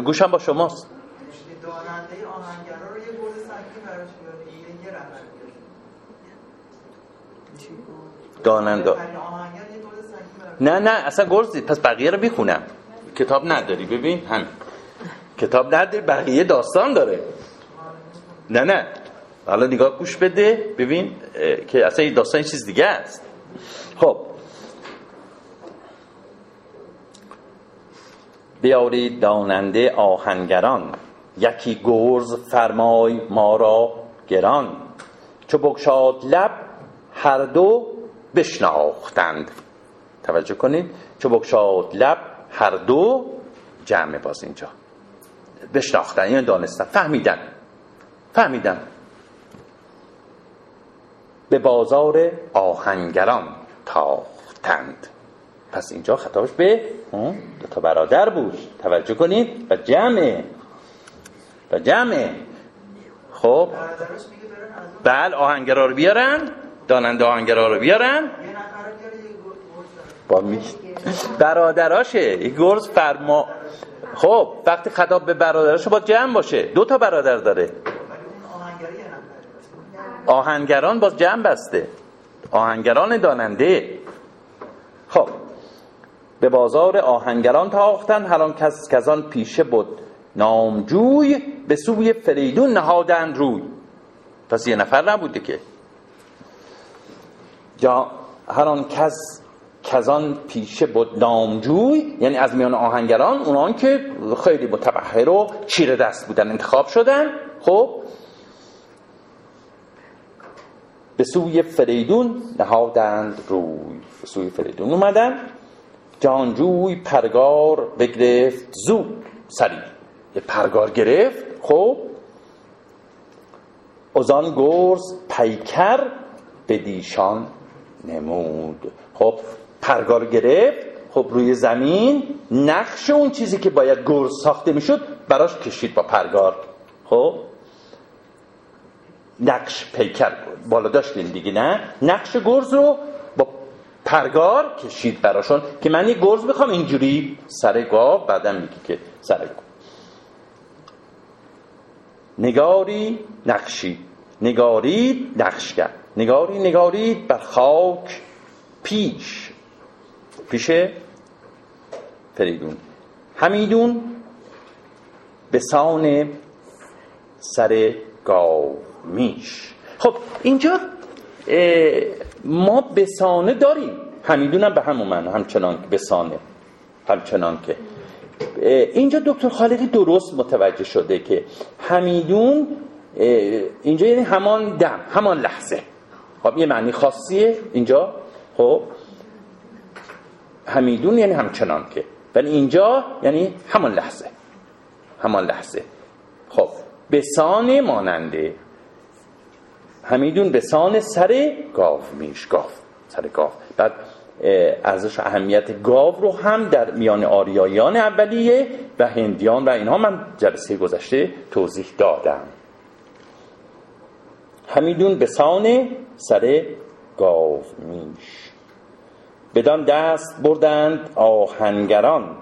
گوشم با شماست. داننده آهنگرا رو یه سنگی براش یه داننده. نه نه اصلا گرزی. پس بقیه رو بخونم کتاب نداری ببین. همین. کتاب نداری بقیه داستان داره. نه نه. حالا نگاه گوش بده ببین که اصلا این داستان چیز دیگه است. خب. بیارید داننده آهنگران. یکی گرز فرمای ما را گران. چو بگشاد لب هر دو بشناختند. توجه کنید. چو بگشاد لب هر دو جمع باز اینجا. بشناختن یعنی دانستن. فهمیدن. فهمیدن. به بازار آهنگران تاختند. پس اینجا خطابش به اون دو تا برادر بود. توجه کنید. و جمعه. و جمعه. خب. بله آهنگرا رو بیارن. داننده آهنگرا رو بیارن. با می... برادراشه. یک گرز فرما خب وقتی خطاب به برادراشه با جمع باشه. دو تا برادر داره. آهنگران باز جمع بسته. آهنگران داننده. به بازار آهنگران تاختن هر آن کس کزان پیشه بود نامجوی به سوی فریدون نهادند روی. پس یه نفر نبوده که. یا هر آن کس کزان پیشه بود نامجوی یعنی از میان آهنگران اونان که خیلی متبهر و چیره دست بودن انتخاب شدن خب به سوی فریدون نهادند روی. به سوی فریدون اومدن. جانجوی پرگار بگرفت زود سریع یه پرگار گرفت خب؟ ازان گرز پیکر به دیشان نمود. خب پرگار گرفت خب روی زمین نقش اون چیزی که باید گرز ساخته می‌شد براش کشید با پرگار. خب؟ نقش پیکر بالا داشتین دیگه نه؟ نقش گرز رو پرگار کشید براشون که من یه گرز می‌خوام اینجوری سر گاو بعدا میگی که سر گاو. نگاری نقشی نگارید نقش کرد نگاری نگارید بر خاک پیش. پیش فریدون. همیدون به سان سر گاو میش. خب اینجا ما بسانه داریم. همیدون هم به همون معنی همچنان که بسانه همچنان که. اینجا دکتر خالقی درست متوجه شده که همیدون اینجا یعنی همان دم همان لحظه. خب یه معنی خاصیه اینجا. خب همیدون یعنی همچنان که. ولی اینجا یعنی همان لحظه همان لحظه. خب بسان ماننده همیدون بسان سر گاو میش گاو سر گاو. بعد ارزش اهمیت گاو رو هم در میان آریاییان اولیه و هندیان و اینها من جلسه گذشته توضیح دادم. همیدون بسان سر گاو میش. بدان دست بردند آهنگران.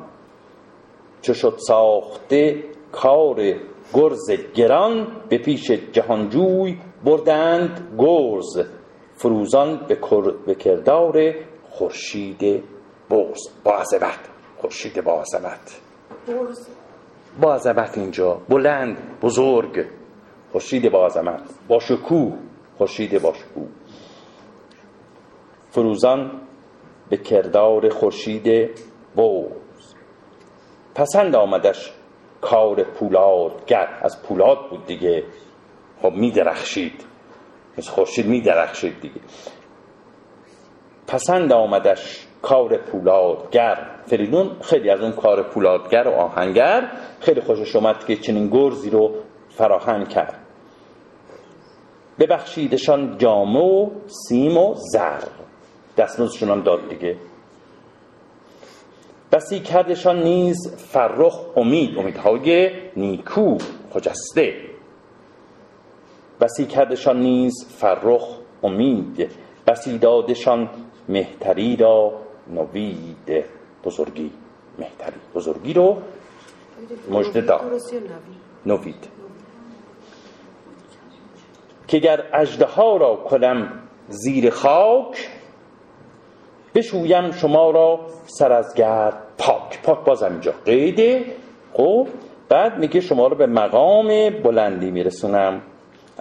چو شد ساخته کار گرز گران به پیش جهانجوی بردند گرز فروزان به, کر- به کردار خورشید برز با عظمت خورشید با عظمت با عظمت اینجا بلند بزرگ. خورشید با عظمت با شکوه خورشید با شکوه. فروزان به کردار خورشید برز پسند آمدش کار پولادگر. از پولاد بود دیگه. خب می درخشید مثل خورشید می درخشید دیگه. پسند آمدش کار پولادگر. فریدون خیلی از اون کار پولادگر و آهنگر خیلی خوشش اومد که چنین گرزی رو فراهم کرد. ببخشیدشان جامه و سیم و زر. دستمزدشون هم داد دیگه. بسی کردشان نیز فرخ امید. امیدهای نیکو خجسته. بسی کردشان نیز فرخ امید بسی دادشان مهتری را نوید. بزرگی مهتری بزرگی رو مجد دا درستی و نوی نوید. که گر اجده ها را کنم زیر خاک بشویم شما را سر از گرد پاک. پاک بازم اینجا قیده. خب بعد میگه شما رو به مقام بلندی میرسونم.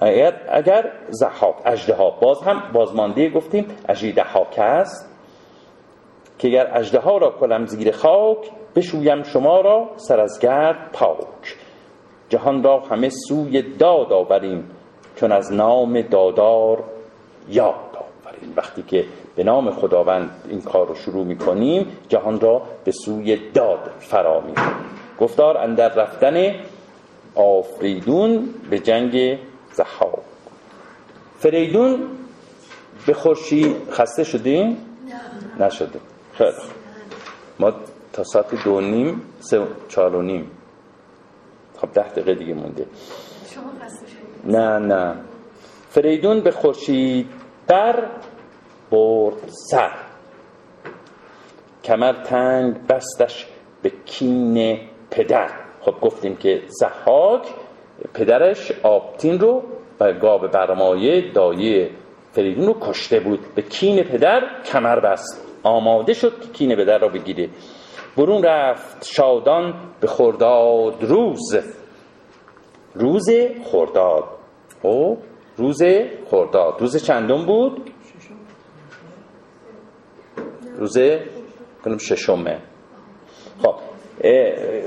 اگر, زحاک ها باز هم بازمانده گفتیم اجیده هاک است که اگر اجده ها را کنم زیر خاک بشویم شما را سر از گرد پاک. جهان را همه سوی داد آوریم چون از نام دادار یاد آوریم. وقتی که به نام خداوند این کار رو شروع می‌کنیم جهان را به سوی داد فرا می‌کنیم. گفتار اندر رفتن آفریدون به جنگ زحاک فریدون به خورشید خسته شدیم؟ نشده. خیلی. ما تا ساعت دو نیم سه چهار و نیم. خب ده دقیقه دیگه مونده. شما خسته شدید نه نه. فریدون به خورشید در برد سر. کمر تنگ بستش به کین پدر. خب گفتیم که زحاک پدرش آبتین رو و گاو برمایه دایه فریدون رو کشته بود. به کین پدر کمر بست. آماده شد که کین پدر را بگیره. برون رفت شادان به خرداد روز. روز خرداد. او روز خرداد. روز چندم بود؟ روز کنم ششمه. خب.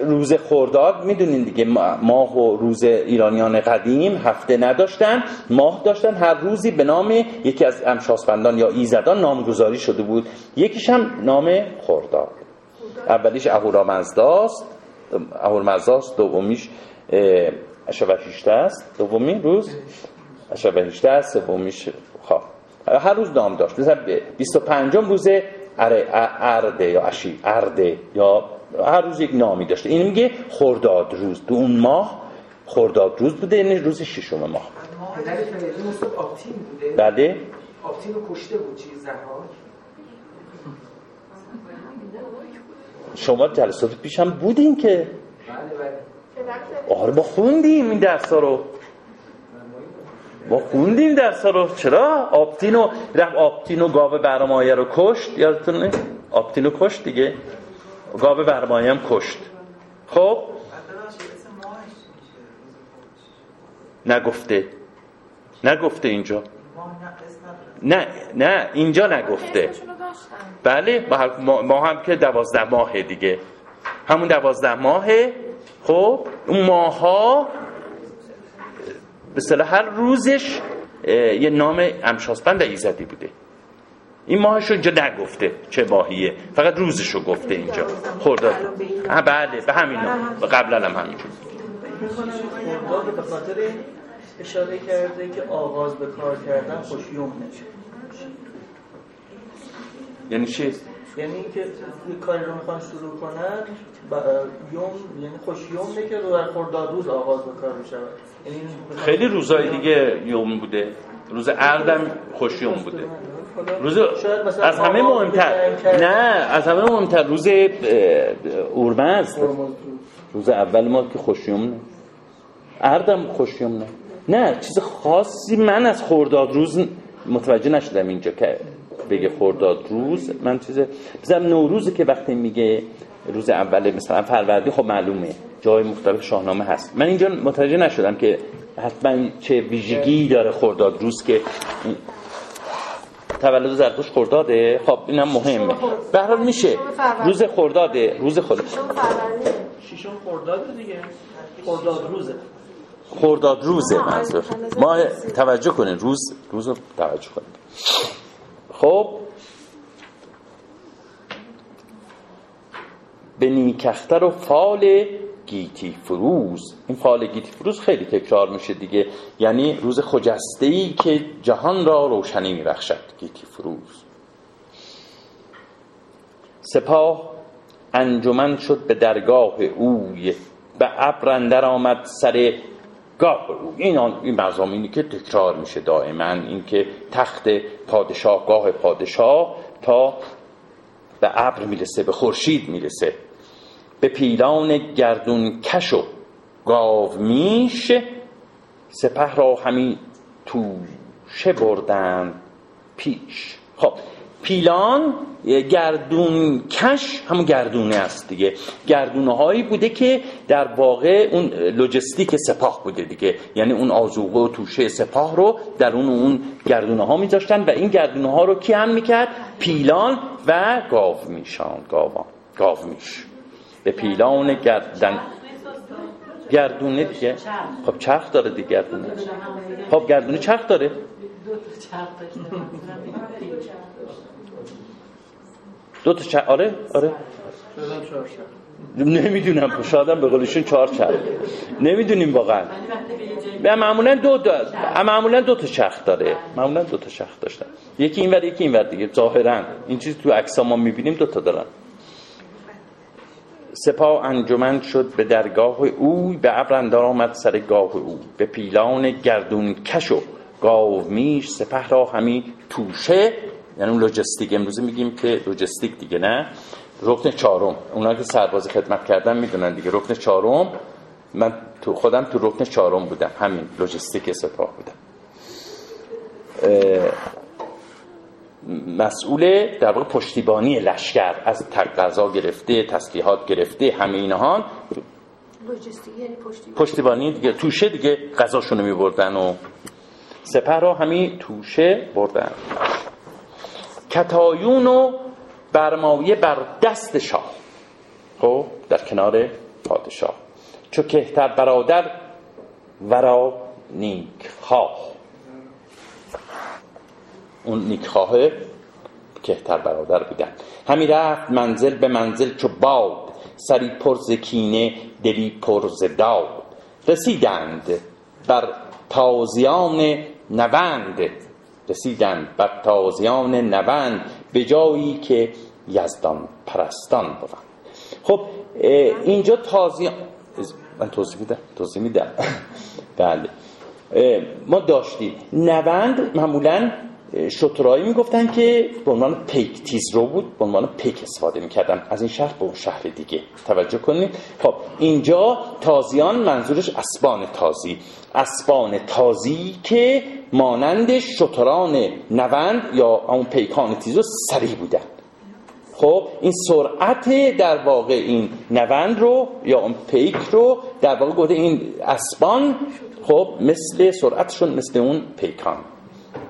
روز خرداد می‌دونین دیگه ما- ماه و روز ایرانیان قدیم هفته نداشتن ماه داشتن هر روزی به نام یکی از امشاسپندان یا ایزدان نامگذاری شده بود. یکیش هم نام خرداد. اولیش اهورامزداست اهورامزداست دومیش اه، اشوهیشته است دومی روز؟ اشوهیشته است سومیش خب. هر روز نام داشت. مثلا 25 روز ارده یا اشی ارده یا هر روز یک نامی داشته. این میگه خرداد روز. تو اون ماه خرداد روز بوده یعنی روز ششم ماه. آبتین آبتین رو کشته بود چیز شما جلسات پیشم بودین که؟ بله بله. آره ما خوندیم این درسا رو. ما خوندیم درسا رو. چرا؟ آبتینو رفت آبتینو گاو برمایه رو کشت. یادتونه؟ آبتینو کشت دیگه. گاو برمایه هم کشت. خب؟ نگفته. نگفته اینجا. ماه نه نه اینجا نگفته. بله ما هم- که دوازده ماهه دیگه. همون دوازده ماهه. خب اون ماه ها به هر روزش یه نام امشاسپند ایزدی بوده. این ماهش رو اینجا نگفته چه ماهیه. فقط روزش رو گفته اینجا. خرداد. ها بله به همین قبلا هم همینجور. خرداد به خاطر اشاره کرده که آغاز به کار کردن خوشیوم نشه. یعنی چی؟ یعنی اینکه یه کاری رو می‌خوان شروع کنن یوم یعنی خوشیوم که رو در خرداد روز آغاز به کار بشه یعنی خیلی روزای دیگه یوم بوده. روز اردم خوشیوم بوده. روز از همه مهمتر. نه از همه مهمتر. روز اورمزد هرمز روز. اول ما که خوشیوم نه. اردم خوشیوم نه. نه چیز خاصی من از خرداد روز متوجه نشدم اینجا که بگه خرداد روز. من چیز مثلا نوروز که وقتی میگه روز اول مثلا فروردین خب معلومه. جای مختلف شاهنامه هست. من اینجا متوجه نشدم که حتما چه ویژگی داره خرداد روز که تولد زرتوش خرداده؟ خب اینم مهمه. به هر حال میشه. روز خرداده روز خرداد ششم خرداد دیگه. خرداد روزه. خرداد روزه منظور. ما توجه کنین روز روز رو توجه کنین. خب. به نیکختر و فال گیتی فروز. این فال گیتی فروز خیلی تکرار میشه دیگه. یعنی روز خجسته ای که جهان را روشنی میبخشد گیتی فروز. سپاه انجمن شد به درگاه اوی به ابر آمد سر گاه او. این این مضامینی که تکرار میشه دائما. این که تخت پادشاه گاه پادشاه تا به ابر می‌رسه به خورشید می‌رسه. به پیلان گردون کش و گاو میش سپه را همی توشه بردن پیش. خب پیلان گردون کش همون گردونه است دیگه. گردونه هایی بوده که در واقع اون لوجستیک سپاه بوده دیگه. یعنی اون آزوقه و توشه سپاه رو در اون اون گردونه ها میذاشتن و این گردونه ها رو کی هم می‌کرد؟ پیلان و گاو میشان گاوان گاو میش. به پیلان گردن. گردونه دیگه. خب چرخ داره دیگه گردونه. خب گردونه چرخ داره. دو تا چرخ. آره آره. نمی‌دونم شادم به قولشون چهار چرخ. نمی‌دونیم واقعا. معمولا دو دا... معمولا دو تا چرخ داره. معمولا دو تا چرخ داشتن. یکی اینور یکی اینور دیگه. ظاهرا. این چیزی تو عکس ما می‌بینیم دو تا دارن. سپاه انجمن شد به درگاه او به ابر اندر آمد سر گاه او. به پیلان گردون کش و گاو میش سپه را همی توشه. یعنی اون لوجستیک امروزه میگیم که لوجستیک دیگه نه؟ رکن چهارم. اونا که سرباز خدمت کردن می‌دونن دیگه. رکن چهارم. من تو خودم تو رکن چهارم بودم. همین لوجستیک سپاه بودم. مسئول در واقع پشتیبانی لشکر از غذا گرفته تسلیحات گرفته همه اینها. یعنی پشتیبانی. دیگه توشه دیگه غذاشونو میبردن و سپه را همین توشه بردن. کتایون و برمایه بر دست شاه. خب در کنار پادشاه. چو کهتر برادر ورا نیک خواه اون نیک خواه کهتر برادر بودن. همی رفت منزل به منزل چو باد سری پر کینه دلی پر داد. رسیدند بر تازیان نوند رسیدند بر تازیان نوند به جایی که یزدان پرستان بود خب اینجا تازیان من توضیح میدم توضیح میدم. بله. ما داشتیم. نوند معمولا شترایی می‌گفتن که به عنوان پیک تیز رو بود به عنوان پیک استفاده می‌کردن. از این شهر به اون شهر دیگه. توجه کنید. خب اینجا تازیان منظورش اسبان تازی. اسبان تازی که مانند شتران نوند یا اون پیکان تیز رو سریع بودن. خب این سرعت در واقع این نوند رو یا اون پیک رو در واقع گفته این اسبان خب مثل سرعتشون مثل اون پیکان.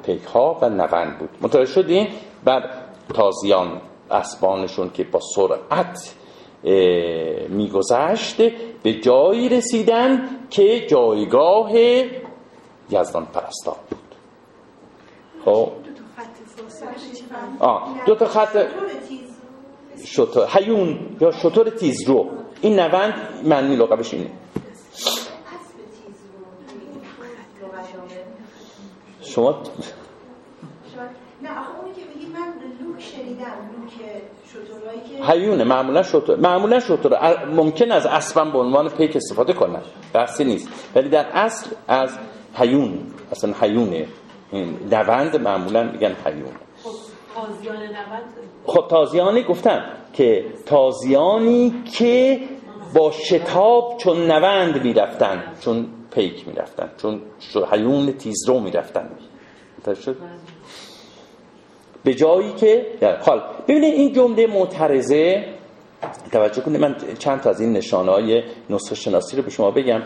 پیک ها و نوند بود. متوجه شدیم بر تازیان اسبانشون که با سرعت میگذشت به جایی رسیدن که جایگاه یزدان پرستان بود. خب. دو تا خط شطور حیون یا شطور تیز رو. این نوند معنی لقبش اینه. شما نه آخه اونی که بگید من لوک شنیدم لوک که حیونه معمولا شطور معمولا شطور. ممکن از اسبم به عنوان پیک استفاده کنن. بحثی نیست. ولی در اصل از حیون اصلا حیونه نوند معمولا میگن حیون خب خب تازیانی گفتم که تازیانی که با شتاب چون نوند می‌رفتن چون پیک می‌رفتن. چون حیون تیزرو می‌رفتن. شد؟ به جایی که حال ببینید این جمله معترضه. توجه کنید من چند تا از این نشانه های نسخه شناسی رو به شما بگم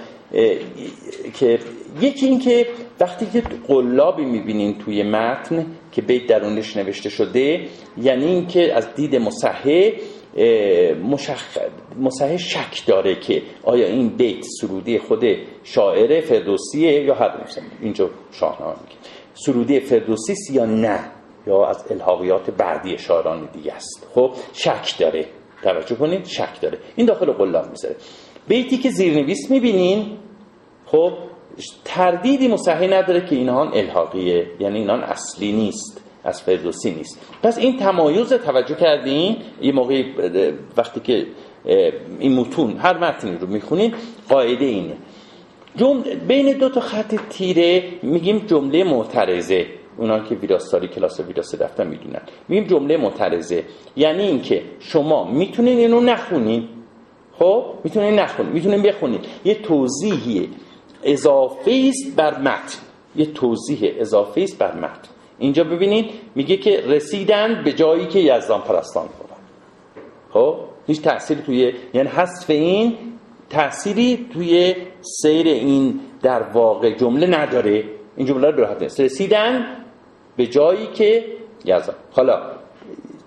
که یکی این که وقتی که قلابی می‌بینین توی متن که بیت درونش نوشته شده یعنی این که از دید مصحح مشخ... مصحح شک داره که آیا این بیت سرودی خود شاعر فردوسیه یا هر مثلا اینجا شاهنامه میگه. سرودی فردوسی یا نه یا از الحاقیات بعدی شاعران دیگه است. خب شک داره. توجه کنید شک داره. این داخل قلاب می‌ذاره. بیتی که زیرنویس می‌بینین خب تردیدی مصحح نداره که اینها الحاقیه یعنی اینان اصلی نیست از فردوسی نیست. پس این تمایز توجه کردین. یه موقعی وقتی که این متون هر متنی رو می‌خونین قاعده اینه. بین دو تا خط تیره میگیم جمله معترضه. اونا که ویراستاری کلاس ویراست دفتر می‌دونن. میگیم جمله معترضه. یعنی اینکه شما می‌تونین اینو نخونین. خب؟ می‌تونین نخونید می‌تونین بخونید یه توضیحی اضافه است بر متن. یه توضیح اضافه است بر متن. اینجا ببینید میگه که رسیدن به جایی که یزدان پرستان بودن خب؟ هیچ تأثیری توی یعنی حذف این تأثیری توی سیر این در واقع جمله نداره. این جمله رو نیست رسیدن به جایی که یزدان حالا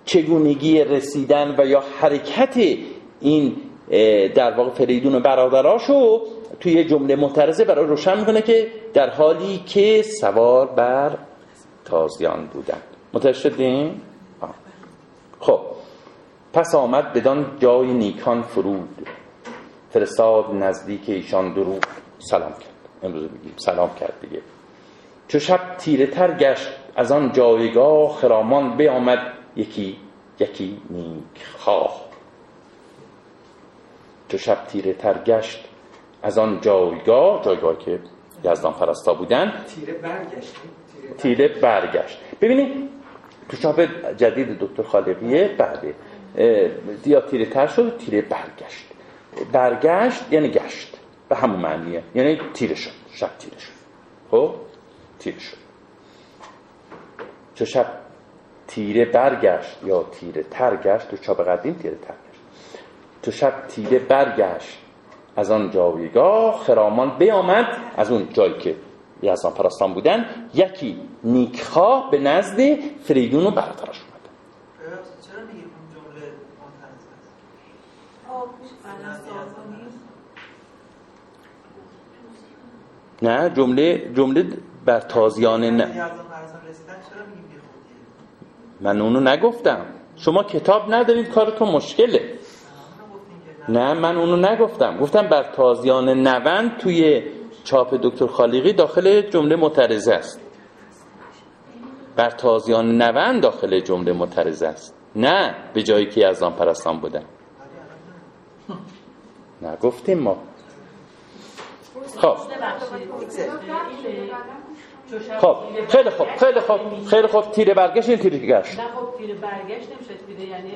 چگونگی رسیدن و یا حرکت این در واقع فریدون و برادراشو توی جمله معترضه برای روشن می‌کنه که در حالی که سوار بر تازیان بودن متوجه شدیم خب. پس آمد بدان جای نیکان فرود. فرستاد نزدیک ایشان درو سلام کرد. امروز بگیم سلام کرد دیگه. چو شب تیره تر گشت از آن جایگاه خرامان بیامد. یکی یکی نیک خواه. چو شب تیره تر گشت از آن جایگاه جایگاه که یزدان پرستا بودن تیره برگشت تیره برگشت. ببینید تو چاپ جدید دکتر خالقیه بله. یا تیره تر شد تیره برگشت. برگشت یعنی گشت. به همون معنیه. یعنی تیره شد. شب تیره شد. خب؟ تیره شد. چو شب تیره برگشت یا تیره تر گشت تو چاپ قدیم تیره تر گشت. تو شب تیره برگشت از آن جایگاه خرامان بیامد. از اون جایی که یزدان پرستان بودن یکی نیکخواه به نزد فریدون و برادرش اومد چرا میگی اون جمله معترض نه جمله جمله بر تازیان نه. من اونو نگفتم. شما کتاب ندارید مشکله. همونو گفتین که نه من اونو نگفتم. گفتم بر تازیان نوند توی چاپ دکتر خالیقی داخل جمله معترضه است. بر تازیان نوند داخل جمله معترضه است. نه به جایی که از آن پرستان بودن. نگفتیم ما. خب. خب خیلی خوب خیلی خوب خیلی خوب. تیره برگشت این تیره گشت؟ نه خب تیر برگشت نمیشه تیره یعنی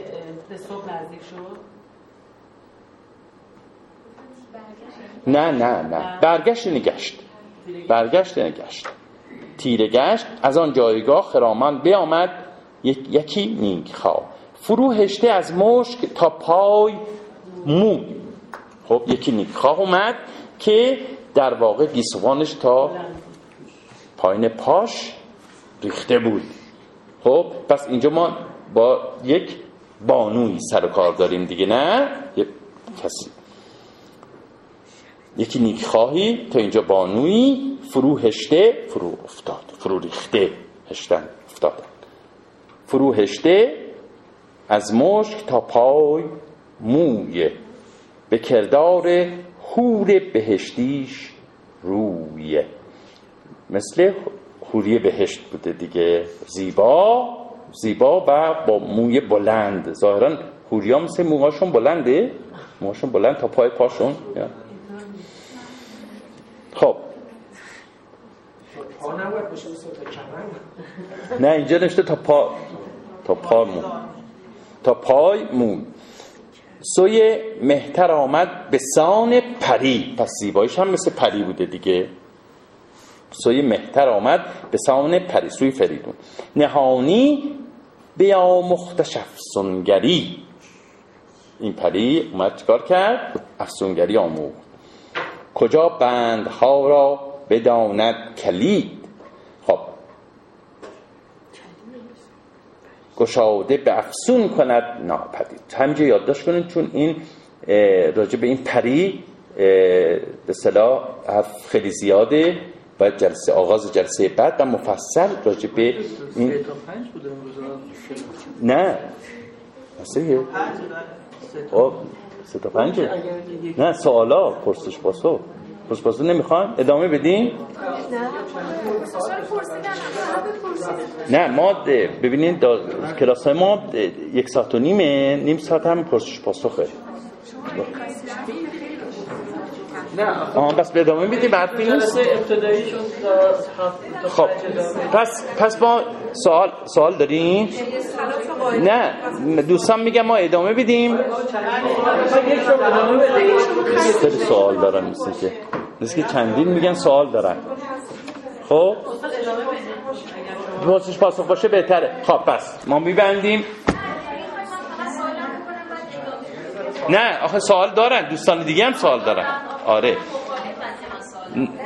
به صبح نزدیک شد. نه نه نه. برگشت یعنی گشت. برگشت یعنی گشت. تیره گشت از آن جایگاه خرامان بیامد. یک- یکی نیک خواه فرو هشته از مشک تا پای مو. خب یکی نیک خواه اومد که در واقع گیسوانش تا پایین پاش ریخته بود. خب پس اینجا ما با یک بانوی سر و کار داریم دیگه نه؟ یک کسی. یکی نیکخواهی تا اینجا بانویی فرو هشته فرو افتاد فرو ریخته هشتن افتادن. فرو هشته از مشک تا پای موی به کردار هور بهشتیش رویه مثل حوری بهشت بوده دیگه. زیبا زیبا و با موی بلند. ظاهرا حوریا مثل موهاشون بلنده. موهاشون بلند تا پای پاشون. خب. نه اینجا نشته تا پا تا پا مو تا پای مو سوی مهتر آمد به سان پری. پس زیبایش هم مثل پری بوده دیگه. سوی مهتر آمد به سان پری سوی فریدون. نهانی بیا مختش افسونگری. این پری اومد چکار کرد؟ افسونگری آموخت. کجا بندها را بداند کلید خب گشاده به افسون کند ناپدید. همینجا یادداشت کنید چون این راجع به این پری به صلاح خیلی زیاده و جلسه آغاز جلسه بعد و مفصل راجع به این نه. داره خب سه تا پنجه. نه سوالا پرسش پاسخ. پرسش پاسخ نمی‌خوان؟ ادامه بدیم نه. ما ببینید دا- کلاس ما یک ساعت و نیمه نیم ساعت هم پرسش پاسخه. نه. آها پس به ادامه میدیم حرفی نیست جلسه ابتداییشون تا هفت تا خب. پس پس ما سوال سوال داریم؟ نه دوستان میگم ما ادامه بدیم خیلی سوال دارن مثل که مثل که چندین میگن سوال دارن. خب؟ پاسش پاسخ باشه بهتره. خب پس ما میبندیم. نه آخه سوال دارن. دوستان دیگه هم سوال دارن. آره.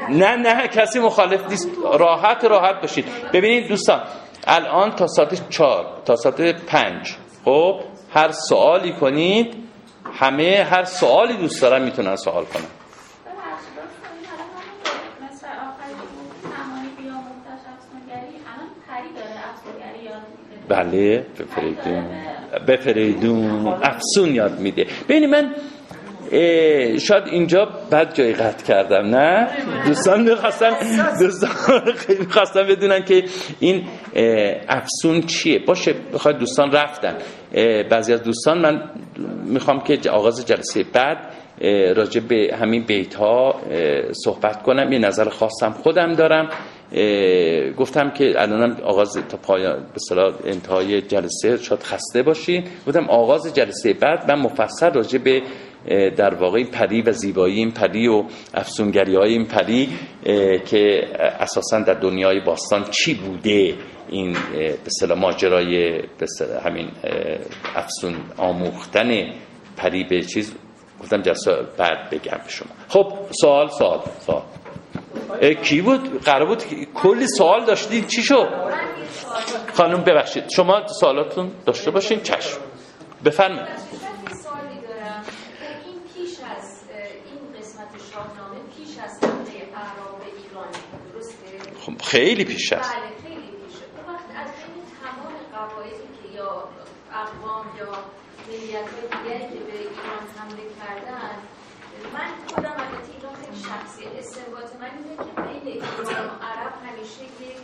نه نه کسی مخالف نیست. راحت راحت باشید. ببینید دوستان الان تا ساعت چهار تا ساعت پنج خب هر سوالی کنید همه هر سوالی دوست دارن می‌تونن سوال کنن. بله بفریدون بفریدون افسون یاد میده. ببینید من شاید اینجا بد جای قطع کردم نه؟ دوستان می‌خواستن دوستان خیلی می‌خواستن بدونن که این افسون چیه. باشه بخواد دوستان رفتن. بعضی از دوستان من می‌خوام که آغاز جلسه بعد راجع به همین بیت ها صحبت کنم. یه نظر خاصم خودم دارم. گفتم که الانم آغاز تا پایان به اصطلاح انتهای جلسه شاید خسته باشین. گفتم آغاز جلسه بعد من مفصل راجع به در واقع پری و زیبایی این پری و افسونگری های این پری که اساسا در دنیای باستان چی بوده؟ این به ماجرای همین افسون آموختن پری به چیز. گفتم جلسه بعد بگم به شما. خب سوال سوال سوال. کی بود؟ قرار بود کلی سوال داشتید چی شد؟ خانم ببخشید. شما سوالاتون داشته باشین. چشم. بفرمایید من یه سوالی دارم این پیش از اه، این قسمت شاهنامه پیش از حمله اعراب به ایران درسته؟ خب خیلی پیش است. بله خیلی پیشه اون وقت از بین تمام قبایلی که یا اقوام یا ملیت های دیگری که به ایران حمله کردن من خودم البته اینا خیلی شخصی استنباط من اینه که بین ایران و عرب همیشه یک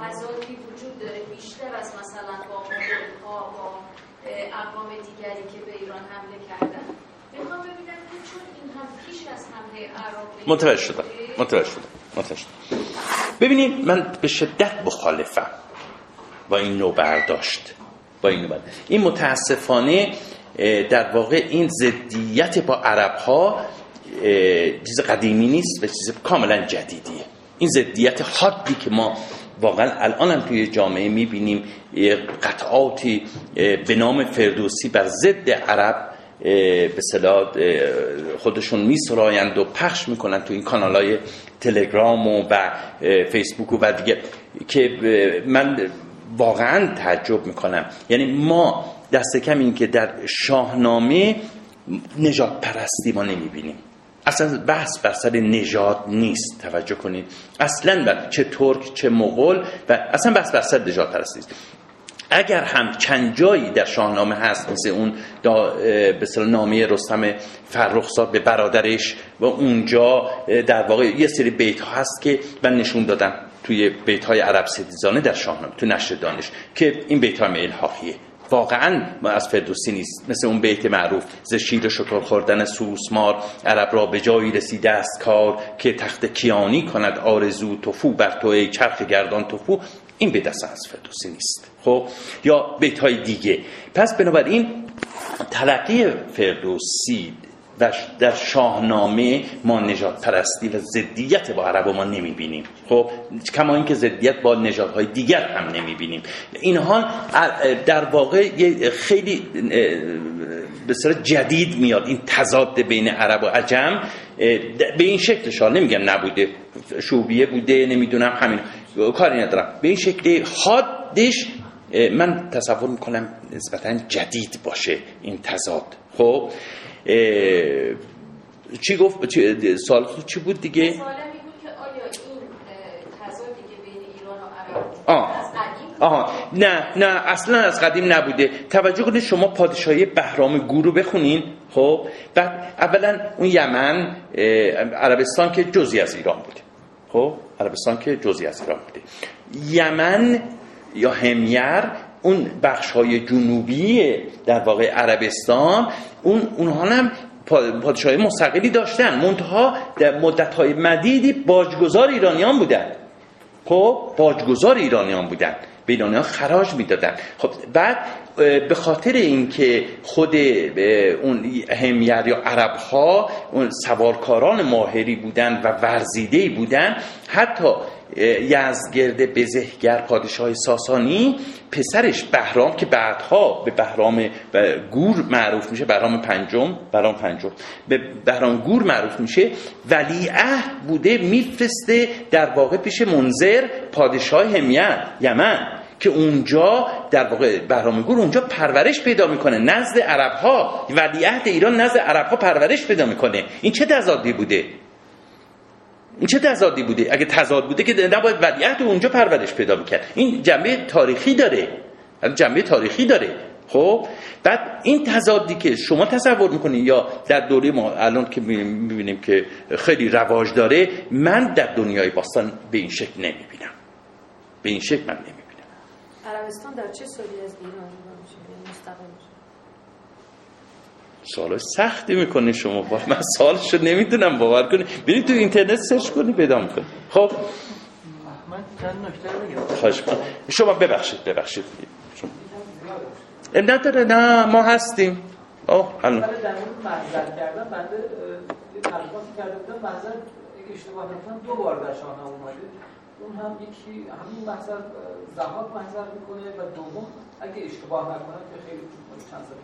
تضادی وجود داره. بیشتر از مثلا با مغول‌ها با اقوام دیگری که به ایران حمله کردن. می‌خوام ببینم که چون این هم پیش از حمله عرب متوجه شدم. متوجه شدم. متوجه شدم. ببینید من به شدت مخالفم با این نوع برداشت با این نوع برداشت. این متاسفانه در واقع این ضدیت با عرب ها چیز قدیمی نیست و چیز کاملا جدیدیه این ضدیت حادی که ما واقعا الان هم توی جامعه می‌بینیم قطعاتی به نام فردوسی بر ضد عرب به صلاح خودشون میسرایند و پخش می‌کنن تو این کانال های تلگرام و, و فیسبوک و دیگه که من واقعا تعجب می‌کنم. یعنی ما دست کم این که در شاهنامه نجات پرستی ما نمی‌بینیم. اصلا بحث بر سر نژاد نیست توجه کنید. اصلا بر چه ترک چه مغول و اصلا بحث بر سر نژاد پرستی نیست اگر هم چند جایی در شاهنامه هست مثل اون به نامه رستم فرخزاد به برادرش و اونجا در واقع یه سری بیت ها هست که من نشون دادم توی بیت های عرب ستیزانه در شاهنامه تو نشر دانش که این بیت ها الحاقیه واقعا ما از فردوسی نیست. مثل اون بیت معروف ز شیر شکر خوردن سوسمار عرب را به جایی رسیده است کار که تخت کیانی کند آرزو توفو بر تو ای چرخ گردان توفو این به دست از فردوسی نیست. خب یا بیت های دیگه. پس بنابراین تلقی فردوسی در شاهنامه ما نجات پرستی و ضدیت با عرب ما نمی بینیم خب کما اینکه ضدیت با نژادهای دیگر هم نمی بینیم اینها در واقع خیلی به صورت جدید میاد این تضاد بین عرب و عجم. به این شکل شاه نمیگم نبوده شوبیه بوده نمی‌دونم همین. کاری ندارم. به این شکل حادش من تصور می‌کنم نسبتا جدید باشه این تضاد. خب چی گفت؟ چی سوال چی بود دیگه؟ سوالم این بود که آیا این اه، تضادی که بین ایران و عرب آه. از قدیم آها. نه نه اصلا از قدیم نبوده. توجه کنید شما پادشاهی بهرام گور رو بخونین. خب بعد اولا اون یمن عربستان که جزی از ایران بوده خب عربستان که جزی از ایران بوده. یمن یا همیر اون بخش های جنوبی در واقع عربستان اون اونها هم پا- پادشاهی مستقلی داشتن. منتها در مدت‌های مدیدی باجگذار ایرانیان بودن. خب باجگذار ایرانیان بودن. به ایرانیان خراج می‌دادن. خب بعد به خاطر اینکه خود اون همیت یا عرب ها اون سوارکاران ماهری بودن و ورزیده بودن حتی اه، یزدگرد بزهگر پادشاه ساسانی پسرش بهرام که بعدها به بهرام گور معروف میشه بهرام پنجم بهرام پنجم. به بهرام گور معروف میشه. ولیعهد بوده میفرسته در واقع پیش منظر پادشاه همیت یمن که اونجا در واقع بهرام گور اونجا پرورش پیدا می‌کنه. نزد عرب ها ولیعهد ایران نزد عرب ها پرورش پیدا می‌کنه. این چه تضادی بوده؟ این چه تضادی بوده؟ اگه تضاد بوده که نباید ولیعهد اونجا پرورش پیدا می‌کرد این جنبه تاریخی داره. جنبه تاریخی داره. خب؟ بعد این تضادی که شما تصور می‌کنید یا در دوره ما الان که می‌بینیم که خیلی رواج داره من در دنیای باستان به این شکل نمی‌بینم. به این شکل من نمی‌بینم. عربستان در چه سالی از ایران؟ مستقل میشه سوال سختی می‌کنه شما. با من سوالشو نمی‌دونم. باور کنی. برید تو اینترنت سرچ کنی پیدا می‌کنی. خب؟ من چند نکته بگم شما ببخشید ببخشید. شما نداره. نه ما هستیم. آه الان. در مورد کردن بنده تحقیقاتی کرده بودم. اشتباه نکنم دو بار در شاهنامه اومده. اون هم یکی همین محضر زهاد محضر می‌کنه و دوم اگه اشتباه نکنم که خیلی چند سال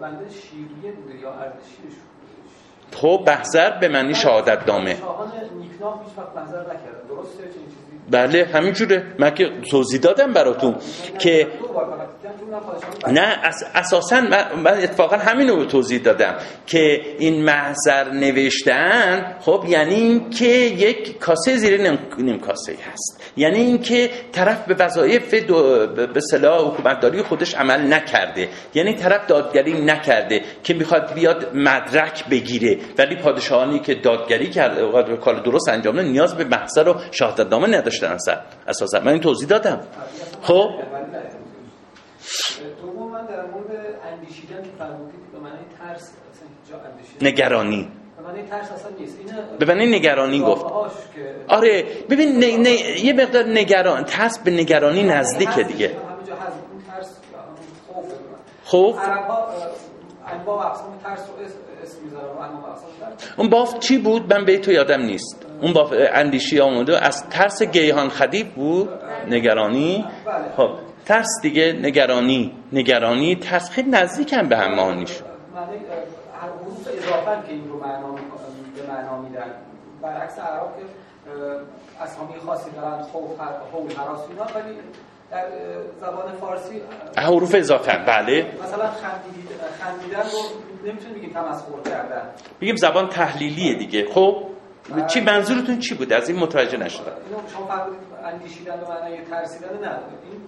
بنده شیریه بوده یا اردشیرش بوده؟ خب بحثر به معنی شهادت نامه شاهان نیکنام هیچ وقت محضر نکردن درسته؟ چیزی؟ بله همینجوره. من که توضیح دادم براتون که نه اس- اساسا من, اتفاقا همین رو توضیح دادم که این محضر نوشتن خب یعنی اینکه یک کاسه زیر نیم, نیم کاسه هست. یعنی اینکه طرف به وظایف به اصطلاح حکومتداری خودش عمل نکرده. یعنی طرف دادگری نکرده که می‌خواد بیاد مدرک بگیره. ولی پادشاهانی که دادگری کرده کار درست انجام نیاز به محضر و شهادتنامه نداشتن اصلا. اساسا من این توضیح دادم. خب؟ دوم من در مورد اندیشیدن که فرمودید به معنی ترس اصلا نگرانی. به معنی ترس اصلا نیست. به معنی نگرانی گفت. آره ببین نه- نه- یه مقدار نگران ترس به نگرانی نزدیکه دیگه. خوف. اون بافت چی بود؟ من به تو یادم نیست. اون بافت اندیشی آمده از ترس گیهان خدیب بود نگرانی؟ خب. ترس دیگه نگرانی. نگرانی ترس. خیلی نزدیکن به هم اه، هر حروف اضافه که این رو معنا به معنا میدن. برعکس عرب که اسامی خاصی دارن خوف حول هراس اینا ولی در زبان فارسی حروف اضافه بله. مثلا خندید خندیدن رو نمی‌تونیم بگیم تمسخر کردن. میگیم زبان تحلیلیه دیگه. خب؟ چی منظورتون چی بود از این متوجه نشدم. اینو شما اندیشیدن به معنای ترسیدن نه. این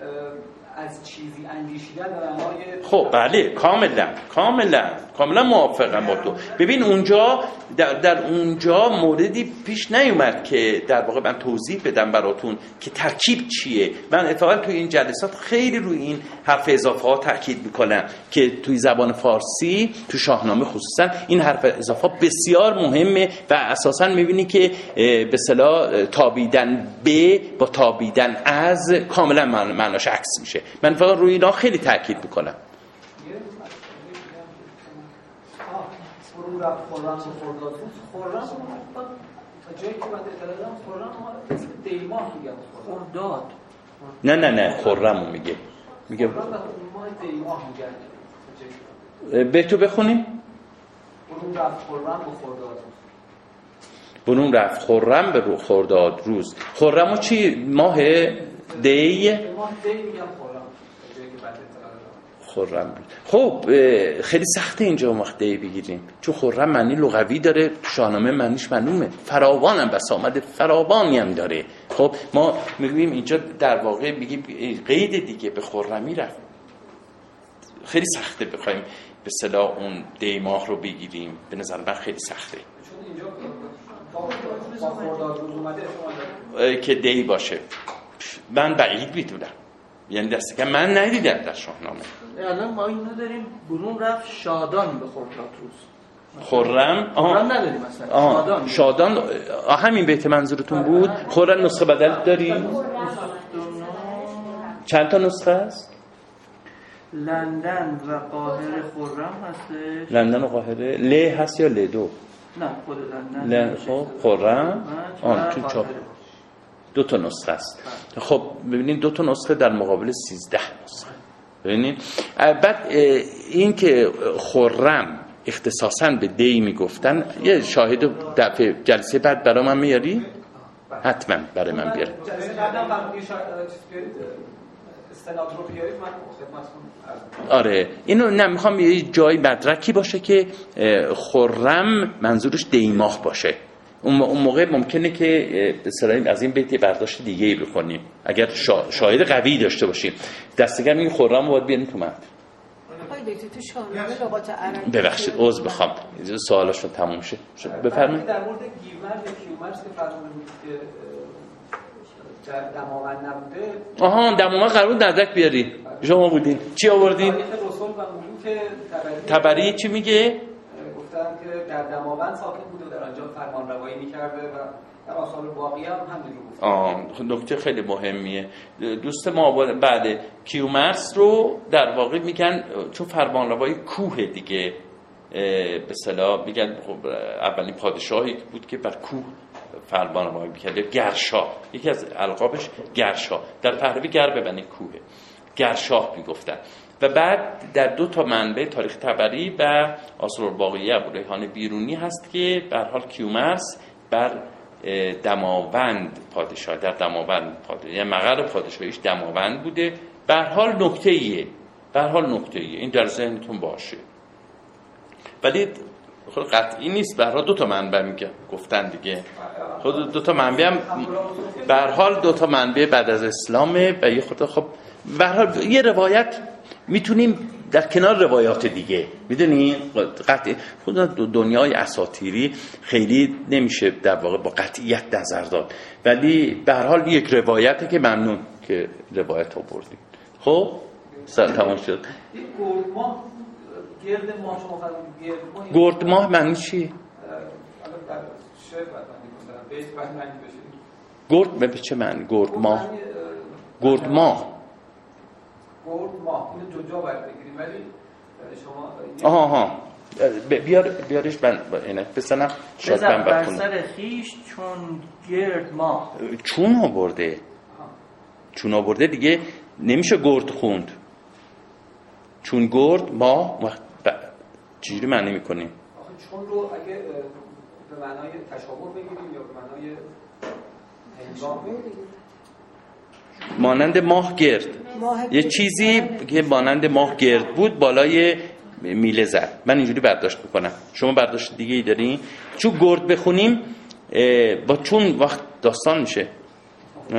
呃 از چیزی اندیشیدن معنای خب بله کاملا کاملا کاملا موافقم با تو. ببین اونجا در, در اونجا موردی پیش نیومد که در واقع من توضیح بدم براتون که ترکیب چیه. من اتفاقا توی این جلسات خیلی روی این حرف اضافه ها تاکید می‌کنم که توی زبان فارسی تو شاهنامه خصوصا این حرف اضافه ها بسیار مهمه و اساسا می‌بینی که به اصطلاح تابیدن به با تابیدن از کاملا معنا- معناش عکس میشه. من فقط روی اینا خیلی تاکید می‌کنم. و نه نه نه خرمو میگه. میگه به تو بخونیم. فرو رفت و خرم به رو خرداد روز. خرمو چی؟ ماه دی خورم بود. خب خیلی سخته اینجا وقت دی بگیریم. چون خرم معنی لغوی داره شاهنامه معنیش معلومه. فراوان هم بس آمده فراوانی هم داره. خب ما می‌گویم اینجا در واقع میگیم قید دیگه به خرمی رفت. خیلی سخته بخوایم به صلاح اون دی ماه رو بگیریم. به نظر من خیلی سخته. که دی باشه. من بعید می‌دونم. یعنی دست کم من ندیدم در شاهنامه. الان ما اینو داریم برون رفت شادان به خرم آها خرم نداریم مثلا آها شادان. شادان آه، همین بیت منظورتون بود؟ خرم نسخه بدل داری چند تا نسخه است؟ لندن و قاهره خرم هستش. لندن و قاهره ل هست یا ل دو؟ نه خود لندن. خب خرم آن تو چاپ. دو تا نسخه است. خب ببینید دو تا نسخه در مقابل 13 نسخه. ببینید؟ بعد این که خرم اختصاصا به دی می‌گفتن یه شاهد دفعه جلسه بعد برای من میاری؟ حتما برای من بیار جلسه بعدم فرمودی شاید چیز بیارید؟ استناد رو بیارید؟ من خدمتتون عرض می‌کنم. آره. اینو نه می‌خوام یه جایی مدرکی باشه که خرم منظورش دیماه باشه. اون موقع ممکنه که از این بیت یه برداشت دیگه ای بکنیم. اگر شا- شاهد قوی داشته باشیم. دستگر این رو باید بیاریم تو متن عربی ببخشید عذر بخوام سوالاشون تموم شه. شد. بفرمایید. در مورد گیومرز یا کیومرز که فرموده بود که در دماوند نبوده؟ آها دمومه قرار بود مدرک بیاری. شما بودین. چی آوردین؟ تبری چی میگه؟ گفتن که در دماوند ساکن بوده و در آنجا فرمان روایی می‌کرده و در آثار باقی هم همین آه نکته خیلی مهمیه. دوست ما بعد کیومرس رو در واقع میگن چون فرمانروای کوه دیگه به صلاح میگن خب اولین پادشاهی بود که بر کوه فرمانروایی می‌کرد یا گرشاه یکی از القابش گرشاه در پهلوی گر ببنی کوه. گرشاه می‌گفتن. و بعد در دو تا منبع تاریخ تبری و آثار باقیه ابو ریحان بیرونی هست که به حال کیومرس بر دماوند پادشاه در دماوند پادشاه یعنی مقر پادشاهیش دماوند بوده. به حال نکته ایه به حال نکته ایه این در ذهنتون باشه. ولی خود قطعی نیست. به حال دو تا منبع میگه. گفتن دیگه. خود دو تا منبع هم به حال دو تا منبع بعد از اسلامه و یه خود خب به حال یه روایت می‌تونیم در کنار روایات دیگه می‌دونی؟ قطعی خود دنیای اساطیری خیلی نمیشه در واقع با قطعیت نظر داد. ولی به هر حال یک روایته که ممنون که روایت آوردیم. خب؟ سر تمام شد. گرد ماه گرد ماه شما فرمودید گرد ماه گرد ماه معنی چی؟ گرد به چه معنی؟ گرد ماه؟ گرد ماه. گرد ماه اینو جوجا باید بگیریم. ولی شما آها آها. بیار بیارش عینک بزنم شاید بزن من بر سر خیش چون گرد ماه. چون آورده. چون آورده دیگه نمیشه گرد خوند. چون گرد ما وقت ب... چجوری معنی می‌کنیم؟ آخه چون رو اگه به معنای تشابه بگیریم یا به معنای بگیریم. مانند ماه گرد. ماه یه چیزی که مانند ماه گرد بود بالای میله زد. من اینجوری برداشت می‌کنم. شما برداشت دیگه ای دارین؟ چون گرد بخونیم با چون وقت داستان میشه.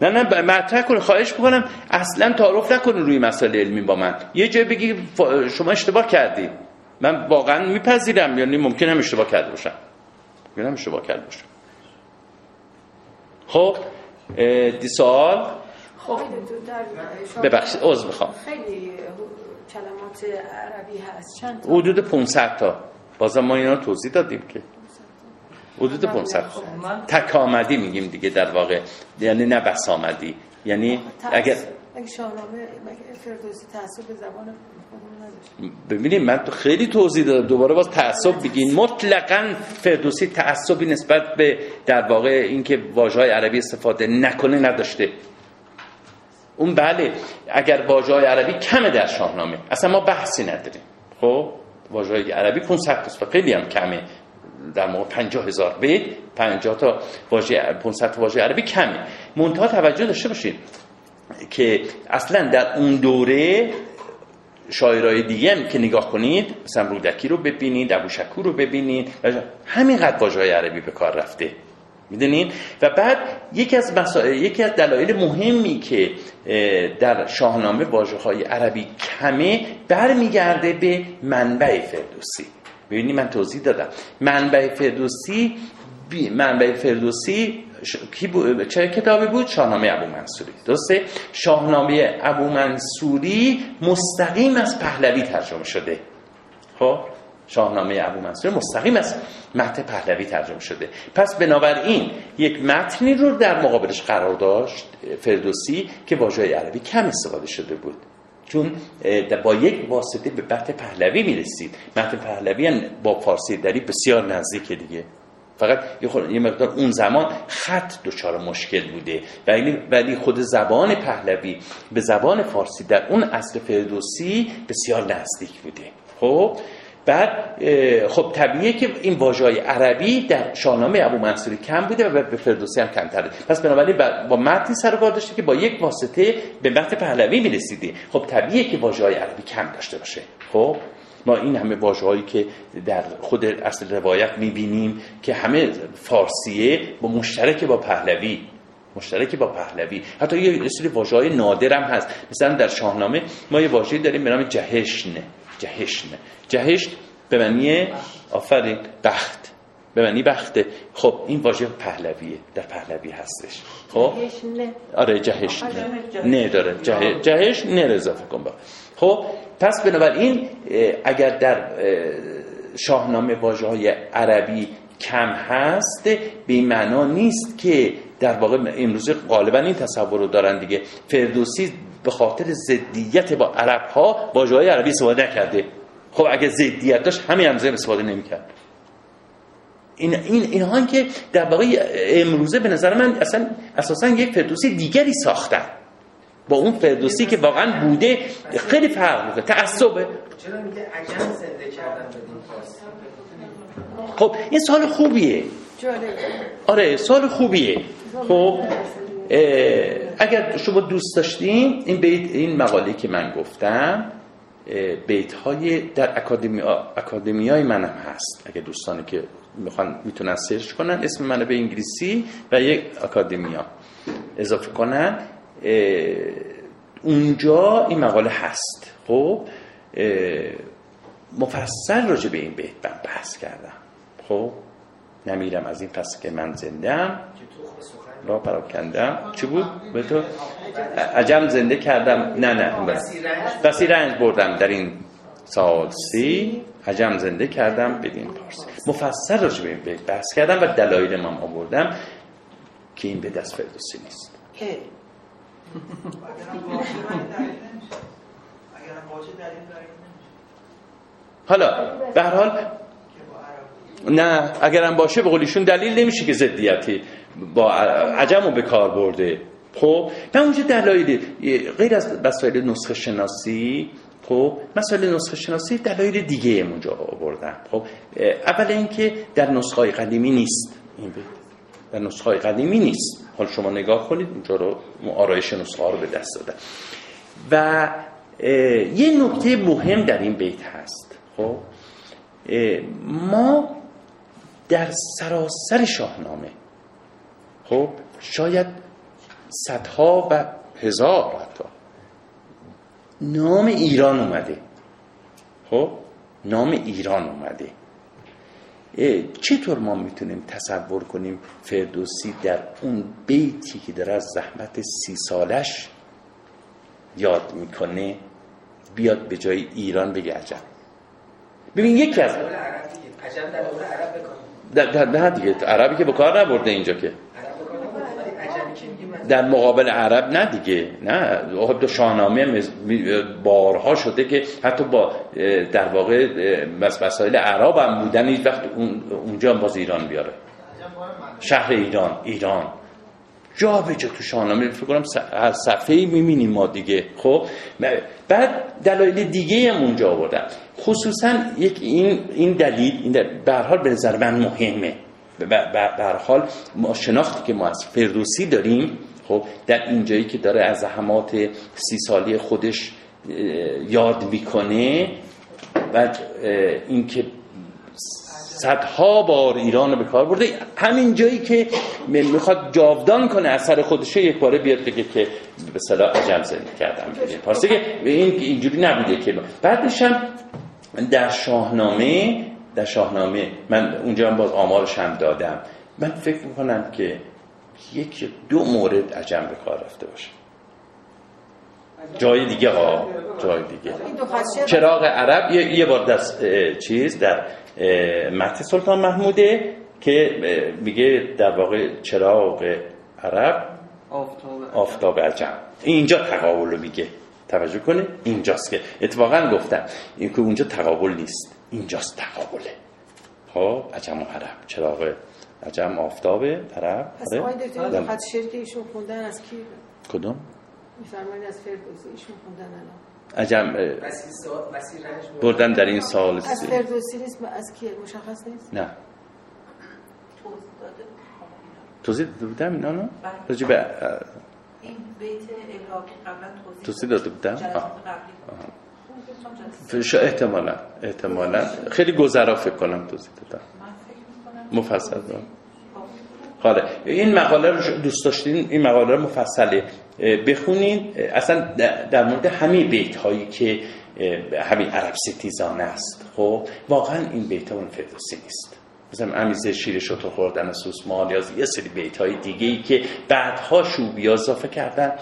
نه نه نه مطرح کنه. خواهش می‌کنم اصلا تعارف نکنه روی مسائل علمی با من. یه جای بگی شما اشتباه کردی من واقعا میپذیرم یعنی ممکن هم اشتباه کرده باشم. هم اشتباه کرده باشم. خب دی سوال؟ خب ببخشید عذر می‌خوام. خیلی کلمات عربی هست. چند تا؟ حدود 500 تا. بازم ما اینا رو توضیح دادیم که. حدود 500 تا من تک آمدی میگیم دیگه در واقع. یعنی نه بس آمدی. یعنی اگر اگه شاهنامه فردوسی تعصب به زبان ببینیم من تو خیلی توضیح دادم. دوباره باز تعصب بگین. مطلقا فردوسی تعصبی نسبت به در واقع اینکه واژه های عربی استفاده نکنه نداشته. اون بله اگر واژه های عربی کمه در شاهنامه. اصلا ما بحثی نداریم. خب واژه های عربی 500 تا و خیلی هم کمه. در موقع 50 هزار بیت 50 تا واژه 500 تا واژه عربی کمه. منتها توجه داشته باشید که اصلا در اون دوره شاعرای دیگه هم که نگاه کنید مثلا رودکی رو ببینید ابوشکور رو ببینید همینقدر واژه‌های عربی به کار رفته. می‌دونین؟ و بعد یکی از مسائل یکی از دلایل مهمی که در شاهنامه واژه های عربی کمه برمیگرده به منبع فردوسی. ببینید من توضیح دادم. منبع فردوسی بی- منبع فردوسی؟ چه کتابی بود؟ شاهنامه ابو منصوری. درسته؟ شاهنامه ابو منصوری مستقیم از پهلوی ترجمه شده. خب؟ شاهنامه ابو منصور مستقیم از متن پهلوی ترجمه شده. پس بنابراین یک متنی رو در مقابلش قرار داشت فردوسی که واژه عربی کم استفاده شده بود. چون با یک واسطه به متن پهلوی می‌رسید. متن پهلوی با فارسی دری بسیار نزدیک دیگه. فقط یه, مقدار اون زمان خط دچار مشکل بوده. ولی خود زبان پهلوی به زبان فارسی در اون اصل فردوسی بسیار نزدیک بوده. خب؟ بعد خب طبیعیه که این واژه‌های عربی در شاهنامه ابو منصوری کم بوده و به فردوسی هم کمتره پس بنابراین با- متنی سر کار داشته که با یک واسطه به متن پهلوی می‌رسیده. خب طبیعیه که واژه‌های عربی کم داشته باشه. خب؟ ما این همه واژه‌هایی که در خود اصل روایت می‌بینیم که همه فارسیه با مشترک با پهلوی مشترک با پهلوی. حتی یه سری واژه‌های نادر هم هست. مثلا در شاهنامه ما یه واژه‌ای داریم به نام جهشن جهشن. جهشن به معنی آفرین بخت. به معنی بخته. خب این واژه پهلویه در پهلوی هستش. خب؟ آره جهش نه, داره. جه... جهش نه اضافه کن با. خب پس بنابراین اگر در اه، شاهنامه واژه های عربی کم هست به این معنا نیست که در واقع امروزه غالبا این تصور رو دارن دیگه. فردوسی به خاطر ضدیت با عرب ها واژه های عربی استفاده نکرده. خب اگه ضدیت داشت همین همزه استفاده نمی‌کرد. این این اینها که در واقع امروزه به نظر من اصلا اساسا یک فردوسی دیگری ساختن. با اون فردوسی که واقعا بوده خیلی فرق می‌کنه تعصبه. چرا میگه عجم زنده کردن بدین خب این سال خوبیه. آره سال خوبیه. خب اگر شما دوست داشتین این بیت این مقاله که من گفتم بیت های در اکادمی اکادمی های منم هست. اگر دوستانی که می‌خوان می‌تونن سرچ کنن اسم منو به انگلیسی و یک اکادمیا اضافه کنن. اونجا این مقاله هست. خب مفصل راجع به این بیت من بحث کردم. خب نمیرم از این پس که من زندم را پراکندم. چی بود؟ به تو؟ عجم زنده کردم. نه نه بسی رنج بردم در این سال سی. عجم زنده کردم بدین پارسی مفصل راجع به این بیت بحث کردم و دلایل من آوردم که این به دست فردوسی نیست. حالا به هر حال نه اگرم باشه به قولیشون دلیل نمیشه که ضدیتی با عجم رو به کار برده. خب من اونجا دلایل غیر از مسائل نسخه شناسی خب مسائل نسخه شناسی دلایل دیگه اونجا آوردم خب اول اینکه در نسخه قدیمی نیست. این در نسخه قدیمی نیست. حالا شما نگاه کنید اونجا رو آرایش نسخه ها رو به دست دادن. و یه نکته مهم در این بیت هست خب؟ ما در سراسر شاهنامه خب؟ شاید صدها و هزار حتی نام ایران اومده خب؟ نام ایران اومده. چطور ما می‌تونیم تصور کنیم فردوسی در اون بیتی که در از زحمت سی سالش یاد می‌کنه؟ بیاد به جای ایران بگه عجب. ببین یکی از در در, در, دیگه عربی که به کار نبرده اینجا که عرب بکنم ولی عجمی که میگیم من در مقابل عرب نه دیگه نه. تو شاهنامه بارها شده که حتی با در واقع مسائل عرب هم بودن هیچ وقت اون اونجا باز ایران بیاره. شهر ایران ایران. جا به جا تو شاهنامه فکر کنم هر صفحه می‌بینیم ما دیگه. خب؟ بعد دلایل دیگه هم اونجا آوردن. خصوصا یک این این دلیل این دلیل به حال به نظر من مهمه. به حال ما شناختی که ما از فردوسی داریم خب در اینجایی که داره از زحمات سی سالی خودش یاد می‌کنه و اینکه صدها بار ایران رو به کار برده. همین جایی که می‌خواد جاودان کنه اثر خودشه یک باره بیاد بگه که به صلاح عجم زنده کردم. پارسی که این اینجوری نبوده که بعدش هم در شاهنامه در شاهنامه من اونجا هم باز آمارش هم دادم. من فکر می‌کنم که یک یا دو مورد عجم به کار رفته باشه. جای دیگه ها جای دیگه. چراغ عرب یه, یه بار اه، چیز در متن سلطان محموده که میگه در واقع چراغ عرب آفتاب آفتاب عجم اینجا تقابل رو میگه. توجه کنه. اینجاست که اتفاقا گفتم. این که اونجا تقابل نیست. اینجاست تقابله. خب عجم و عرب. چراغ عجم آفتاب عرب پس آره؟ آقای دکتر خط شعری که ایشون خوندن از کی؟ کدوم؟ میفرمایید از فردوسی ایشون خوندن الان. عجم. بردن در این سال از فردوسی نیست از کی؟ مشخص نیست؟ نه. توضیح داده؟ توضیح داده بودم اینا رو؟ بله. راجع به این بیت الهاقی قبلا توضیح داده بودم؟ شا- احتمالا احتمالا. خیلی گذرا فکر کنم توضیح دادم. مفصل دارم. حالا این مقاله رو دوست داشتین؟ این مقاله رو مفصله. بخونین. اصلا در- مورد همه بیت هایی که همین عرب ستیزانه است. خب واقعا این بیت اون فردوسی نیست. مثلا امیزه شیر شطور خوردن سوسمال یا یه سری بیت های دیگه ای که بعدها شوبی اضافه کردن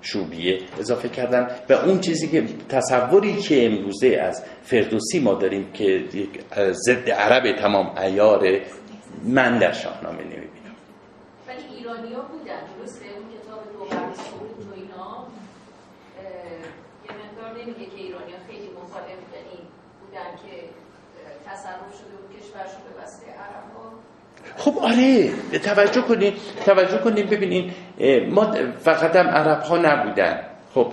شوبیه اضافه کردن. و اون چیزی که تصوری که امروزه از فردوسی ما داریم که ضد عرب تمام ایاره من در شاهنامه نمی‌بینم. ولی ایرانی ها بودن. درسته؟ اون کتاب دو قرن صعود و اینا. یه مقدار نمیگه که ایرانی ها خیلی مخالف یعنی بودن که تصرف شده بود کشورشون به وسیله عرب ها خب آره. توجه کنید توجه کنید ببینید اه، ما فقط هم عرب ها نبودن. خب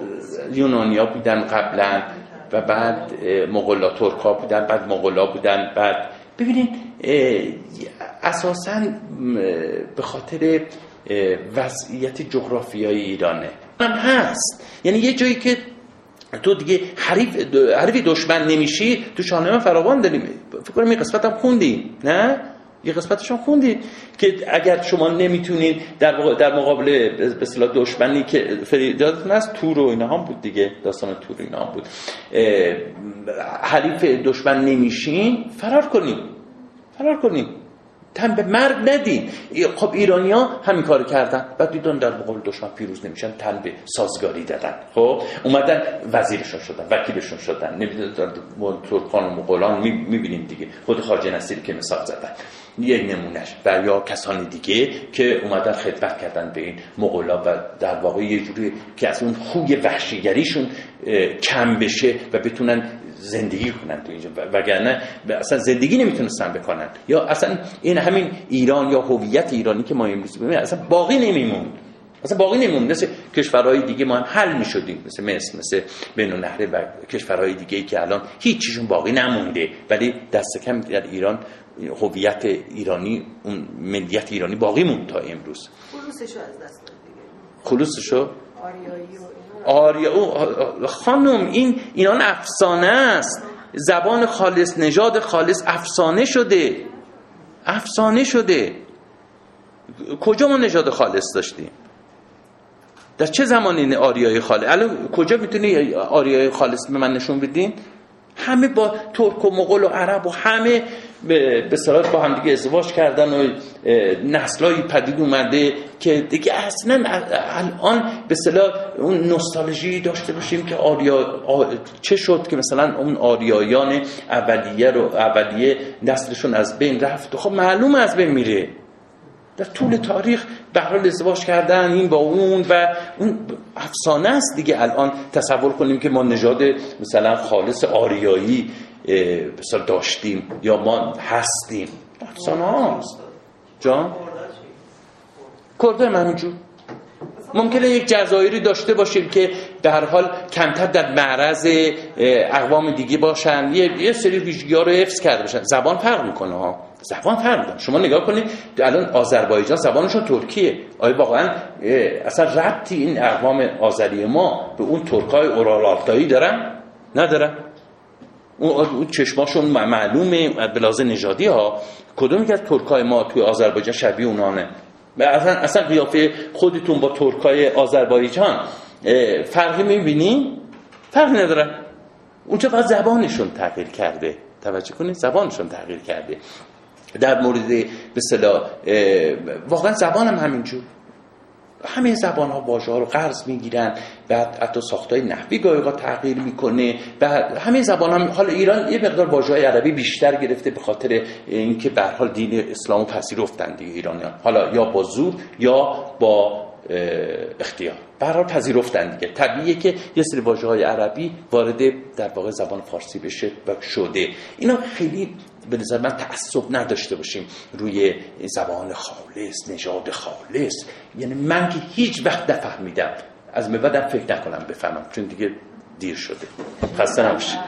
یونانیا بودن قبلا و بعد مغلا ترک ها بودن بعد مغلا بودن بعد ببینید اساسا به خاطر وضعیت جغرافیایی ایرانه. هم هست. یعنی یه جایی که تو دیگه حریف حریف دشمن نمیشی تو شاهنامه فراوان داریم. فکر کنم این قسمت هم خوندی نه؟ یه قسمتش هم خوندید که اگر شما نمی‌تونید در در مقابل به اصطلاح دشمنی که فریداتون هست تور و اینا هم بود دیگه داستان تور اینا هم بود. حریف دشمن نمیشین فرار کنید فرار کنید تن به مرگ ندین. خب ایرانی ها همین کار کردن. بعد دیدن در مقابل دشمن پیروز نمیشن تن به سازگاری دادن. خب؟ اومدن وزیرشون شدن وکیلشون شدن. نمی‌دونم ترکان و مغولان می‌بینیم دیگه. خود خارج نصیری که مثال زدن. یک نمونهش. و یا کسانی دیگه که اومدن خدمت کردن به این مغولا و در واقع یه جوری که از اون خوی وحشیگریشون کم بشه و بتونن زندگی کنن تو اینجا. وگرنه اصلا زندگی نمی‌تونستن بکنن. یا اصلا این همین ایران یا هویت ایرانی که ما امروز ببینیم اصلا باقی نمیموند اصلا باقی نمیموند مثل کشورهای دیگه ما هم حل می‌شدیم. مثل مصر مثل بین و کشورهای دیگه ای که الان هیچیشون باقی نمونده. ولی دست کم در ایران هویت ایرانی اون ملیت ایرانی باقی موند تا امروز. خلوصشو از دست دیگه. خلوصشو؟ آریایی و اینا. آریا او خانم این اینان افسانه است. زبان خالص نژاد خالص افسانه شده. افسانه شده. کجا ما نژاد خالص داشتیم؟ در چه زمانی این آریای خالص؟ الان کجا می‌تونی آریای خالص به من نشون بدین؟ همه با ترک و مغول و عرب و همه به صلاح با هم دیگه ازدواج کردن و نسلایی پدید اومده که دیگه اصلا الان به صلاح اون نوستالژی داشته باشیم که آریا آ- چه شد که مثلا اون آریایان اولیه رو اولیه نسلشون از بین رفت. خب معلوم از بین میره. در طول تاریخ به حال ازدواج کردن این با اون و اون افسانه است دیگه. الان تصور کنیم که ما نژاد مثلا خالص آریایی مثلا داشتیم یا ما هستیم. افسانه هاست جان؟ کرده هم همینجور ممکنه یک جزایری داشته باشیم که هر حال کمتر در معرض اقوام دیگه باشن. یه, سری ویژگی ها رو حفظ کرده باشن. زبان فرق می‌کنه ها. زبان فرق می‌کنه. شما نگاه کنید الان آذربایجان زبانشون ترکیه. آیا واقعا اصلا ربطی این اقوام آذری ما به اون ترکای اورالالتایی دارن؟ ندارن. اون چشماشون معلومه لحاظ نژادی ها کدوم که ترکای ما توی آذربایجان شبیه اونانه؟ اصلا اصلا قیافه خودتون با ترکای آذربایجان فرقی می‌بینی؟ فرقی ندارن اونجا فقط زبانشون تغییر کرده. توجه کنید زبانشون تغییر کرده. در مورد به اه، واقعا زبان هم همینجور. همه زبان ها واژه ها رو قرض می‌گیرن. بعد حتی ساختای نحوی گاهی تغییر می‌کنه بعد همه زبان هم حالا ایران یه مقدار واژه های عربی بیشتر گرفته به خاطر اینکه به حال دین اسلام پذیرفتن دیگه ایرانیان. حالا یا با زور یا با اختیار. حال پذیرفتن دیگه. طبیعیه که یه سری واژه های عربی وارد در واقع زبان فارسی بشه و شده. اینا خیلی به نظر من تعصب نداشته باشیم روی زبان خالص نژاد خالص. یعنی من که هیچ وقت نفهمیدم از به بعدم فکر نکنم بفهمم چون دیگه دیر شده. خسته نباشید